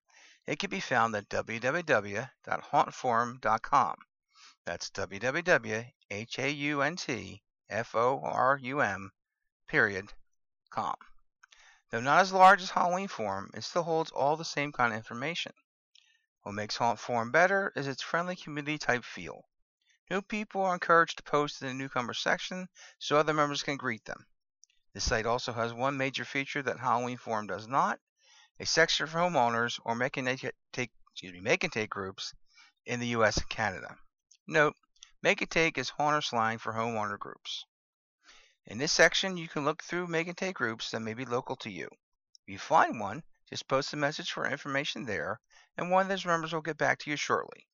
T: It can be found at www.hauntforum.com. That's www.hauntforum period com. Though not as large as Halloween Forum, it still holds all the same kind of information. What makes Haunt Forum better is its friendly community type feel. New people are encouraged to post in the newcomer section so other members can greet them. The site also has one major feature that Halloween Forum does not a section for home haunters or make and take, excuse me, make and take groups in the US and Canada. Note, make and take is haunter slang for home haunter groups. In this section, you can look through make and take groups that may be local to you. If you find one, just post a message for information there, and one of those members will get back to you shortly.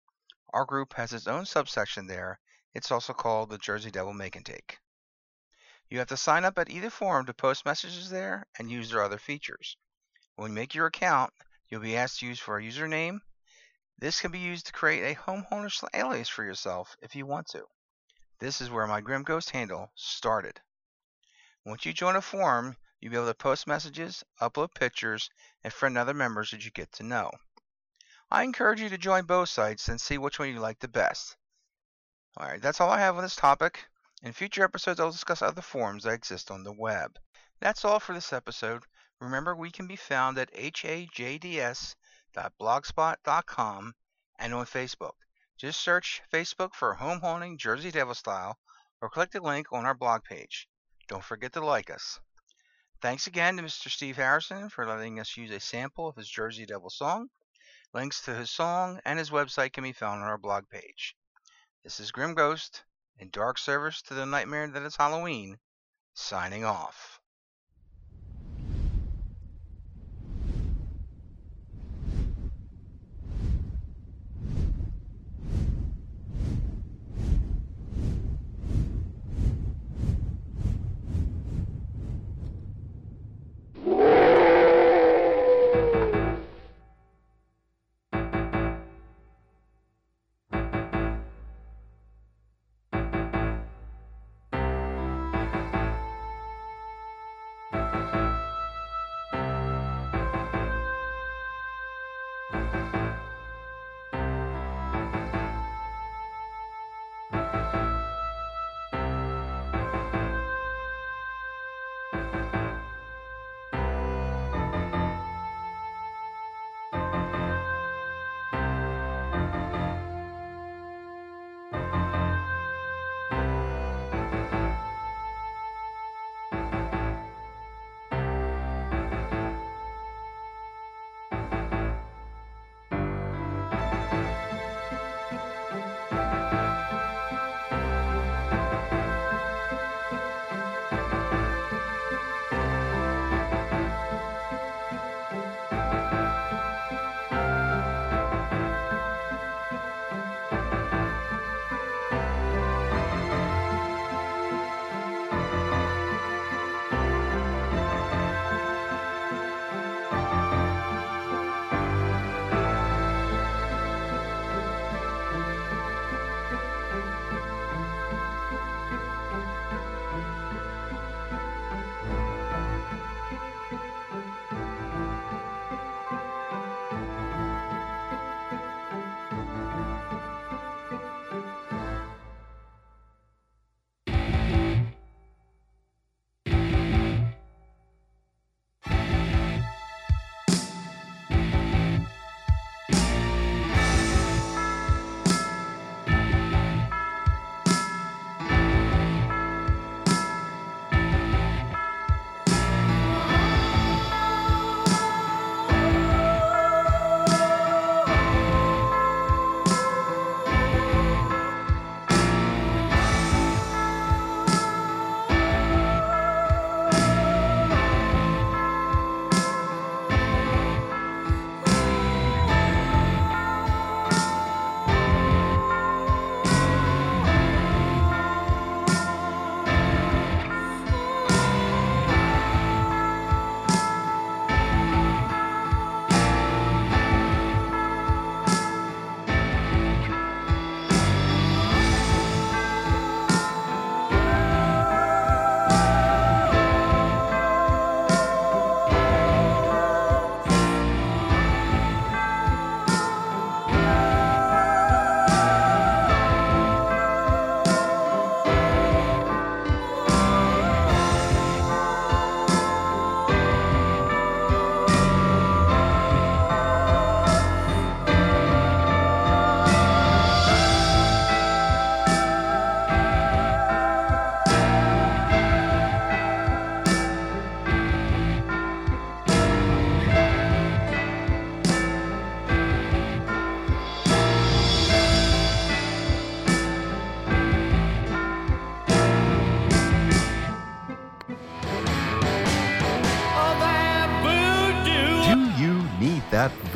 T: Our group has its own subsection there. It's also called the Jersey Devil Make and Take. You have to sign up at either forum to post messages there and use their other features. When you make your account, you'll be asked to use for a username. This can be used to create a home haunter alias for yourself if you want to. This is where my Grim Ghost handle started. Once you join a forum, you'll be able to post messages, upload pictures, and friend other members that you get to know. I encourage you to join both sites and see which one you like the best. Alright, that's all I have on this topic. In future episodes, I'll discuss other forums that exist on the web. That's all for this episode. Remember, we can be found at hhjds.blogspot.com and on Facebook. Just search Facebook for Home Haunting Jersey Devil Style or click the link on our blog page. Don't forget to like us. Thanks again to Mr. Steve Harrison for letting us use a sample of his Jersey Devil song. Links to his song and his website can be found on our blog page. This is Grim Ghost, in dark service to the nightmare that is Halloween, signing off.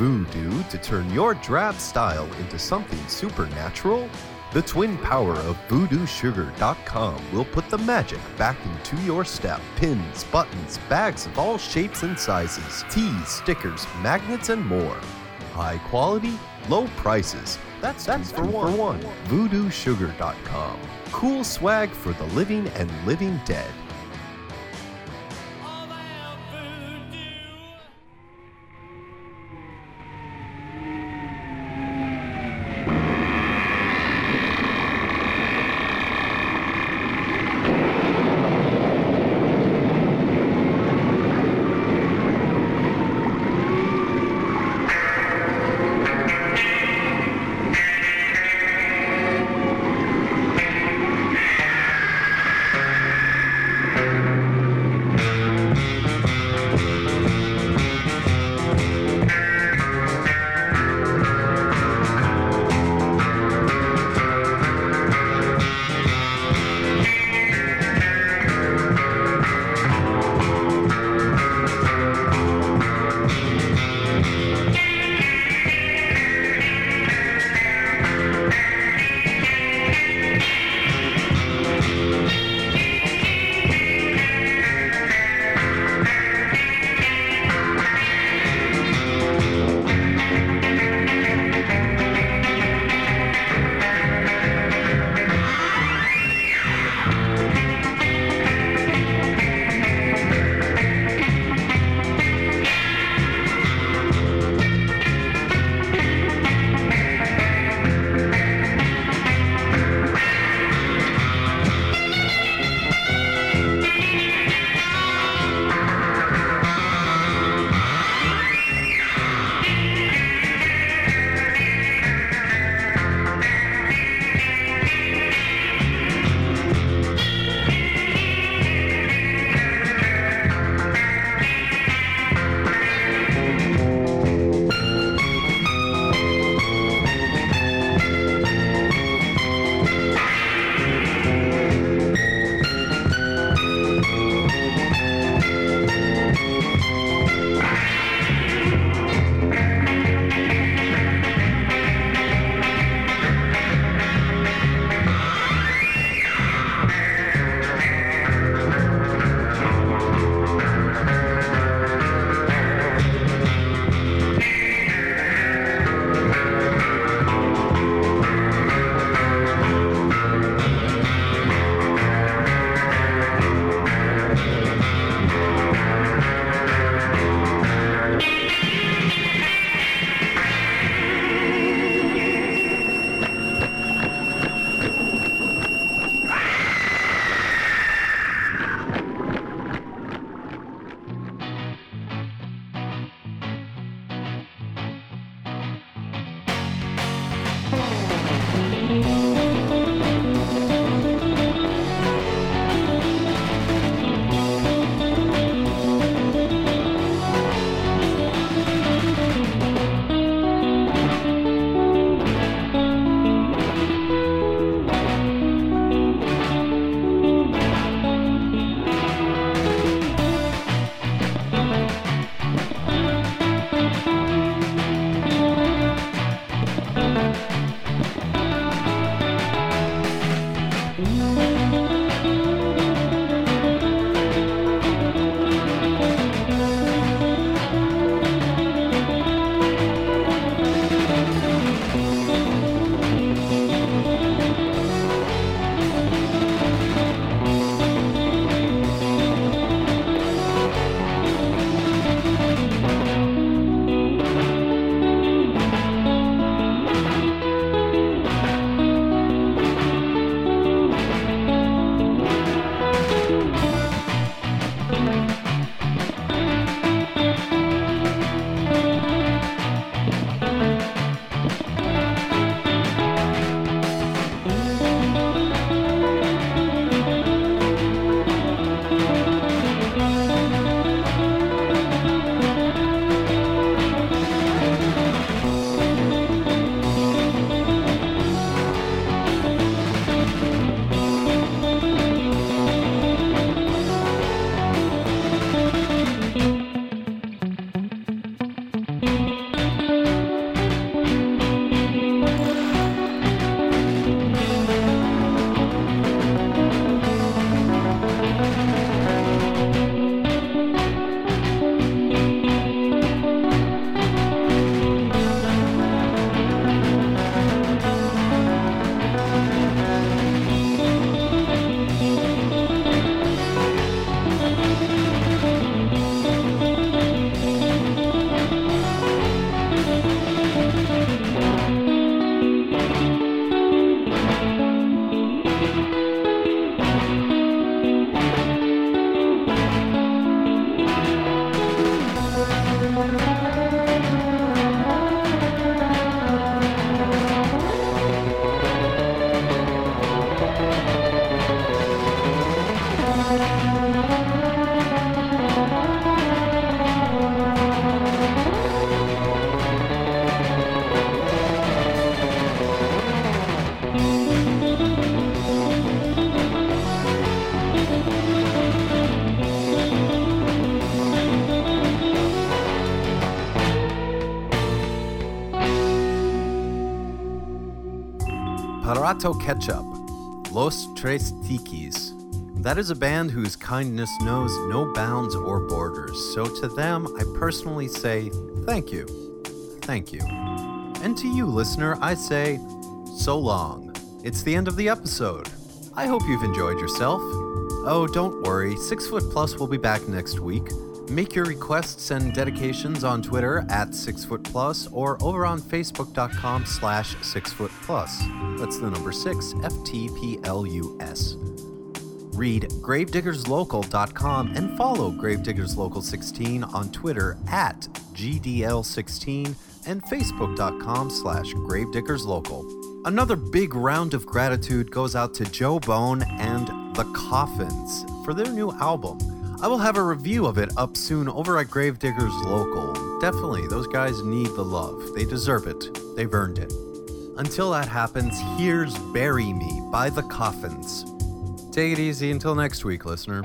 A: Voodoo to turn your drab style into something supernatural? The twin power of voodoosugar.com will put the magic back into your step. Pins, buttons, bags of all shapes and sizes, tees, stickers, magnets, and more. High quality, low prices. That's, that's for, one. for one. VoodooSugar.com. Cool swag for the living and living dead. Ketchup, Los Tres Tikis. That is a band whose kindness knows no bounds or borders, so to them I personally say thank you. Thank you. And to you, listener, I say so long. It's the end of the episode. I hope you've enjoyed yourself. Oh, don't worry, Six Foot Plus will be back next week. Make your requests and dedications on Twitter at Six Foot Plus or over on Facebook.com slash Six Foot Plus. That's the number six, F T P L U S. Read gravediggerslocal.com and follow Gravediggers Local 16 on Twitter at GDL16 and Facebook.com slash GravediggersLocal. Another big round of gratitude goes out to Joe Bone and The Coffins for their new album. I will have a review of it up soon over at Gravediggers Local. Definitely, those guys need the love. They deserve it. They've earned it. Until that happens, here's Bury Me by The Coffins. Take it easy until next week, listener.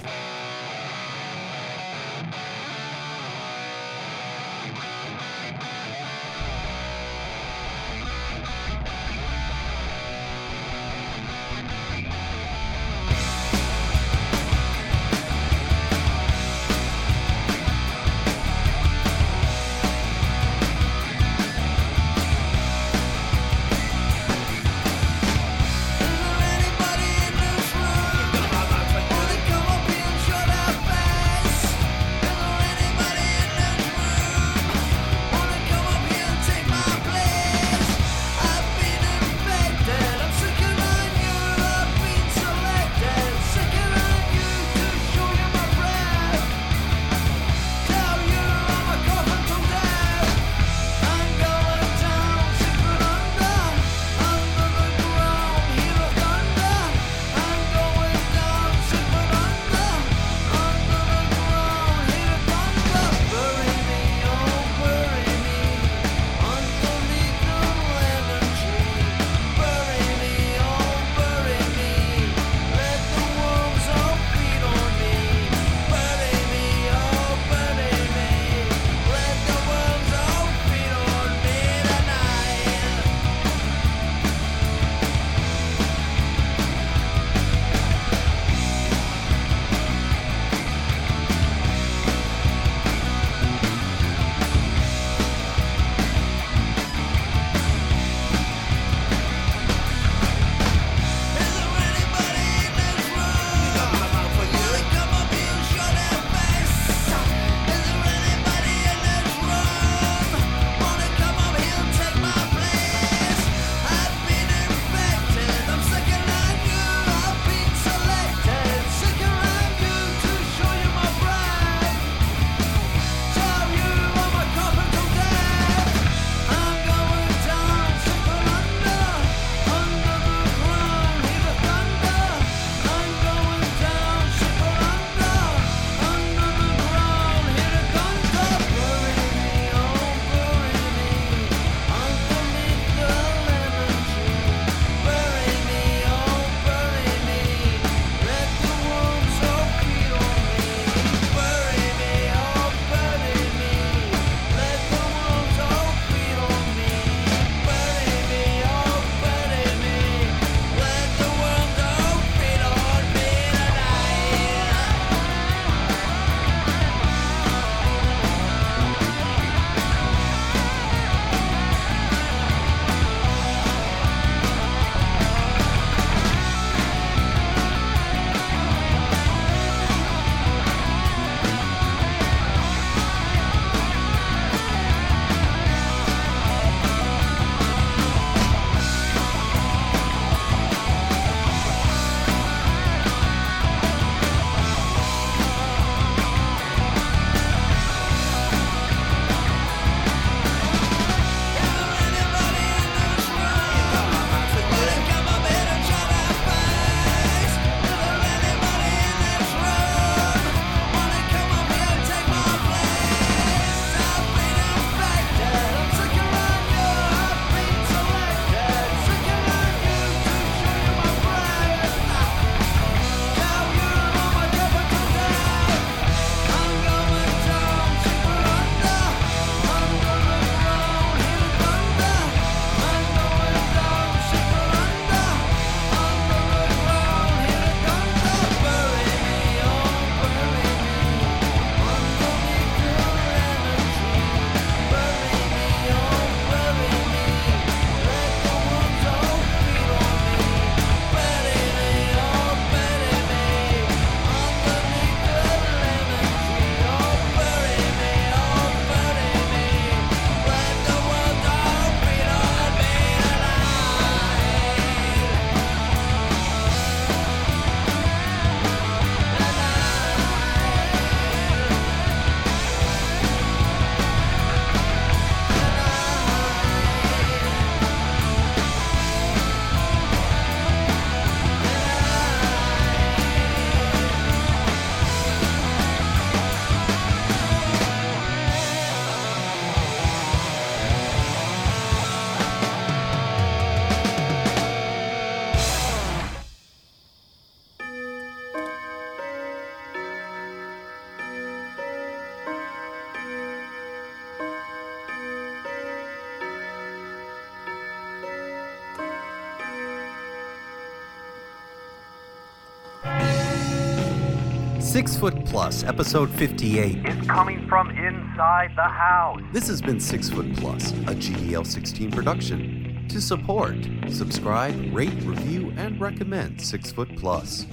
A: Six Foot Plus, episode 58.
X: Is coming from inside the house.
A: This has been Six Foot Plus, a GDL 16 production. To support, subscribe, rate, review, and recommend Six Foot Plus.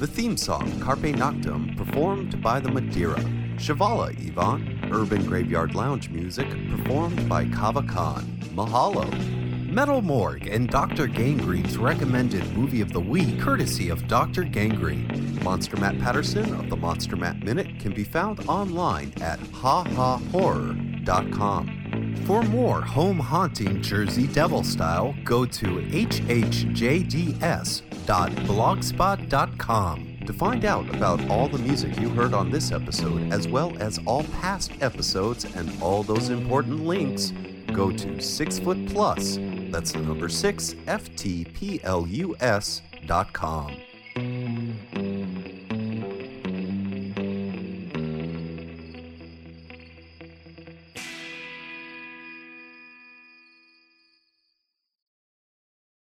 A: The theme song, Carpe Noctem, performed by the Madeira. Shivala Yvonne, Urban Graveyard Lounge music, performed by Kava Khan. Mahalo. Metal Morgue and Dr. Gangrene's recommended movie of the week, courtesy of Dr. Gangrene. Monster Matt Patterson of the Monster Matt Minute can be found online at hahahorror.com. For more home haunting Jersey Devil style, go to hhjds.blogspot.com. To find out about all the music you heard on this episode, as well as all past episodes and all those important links, go to Six Foot Plus. That's the number six, F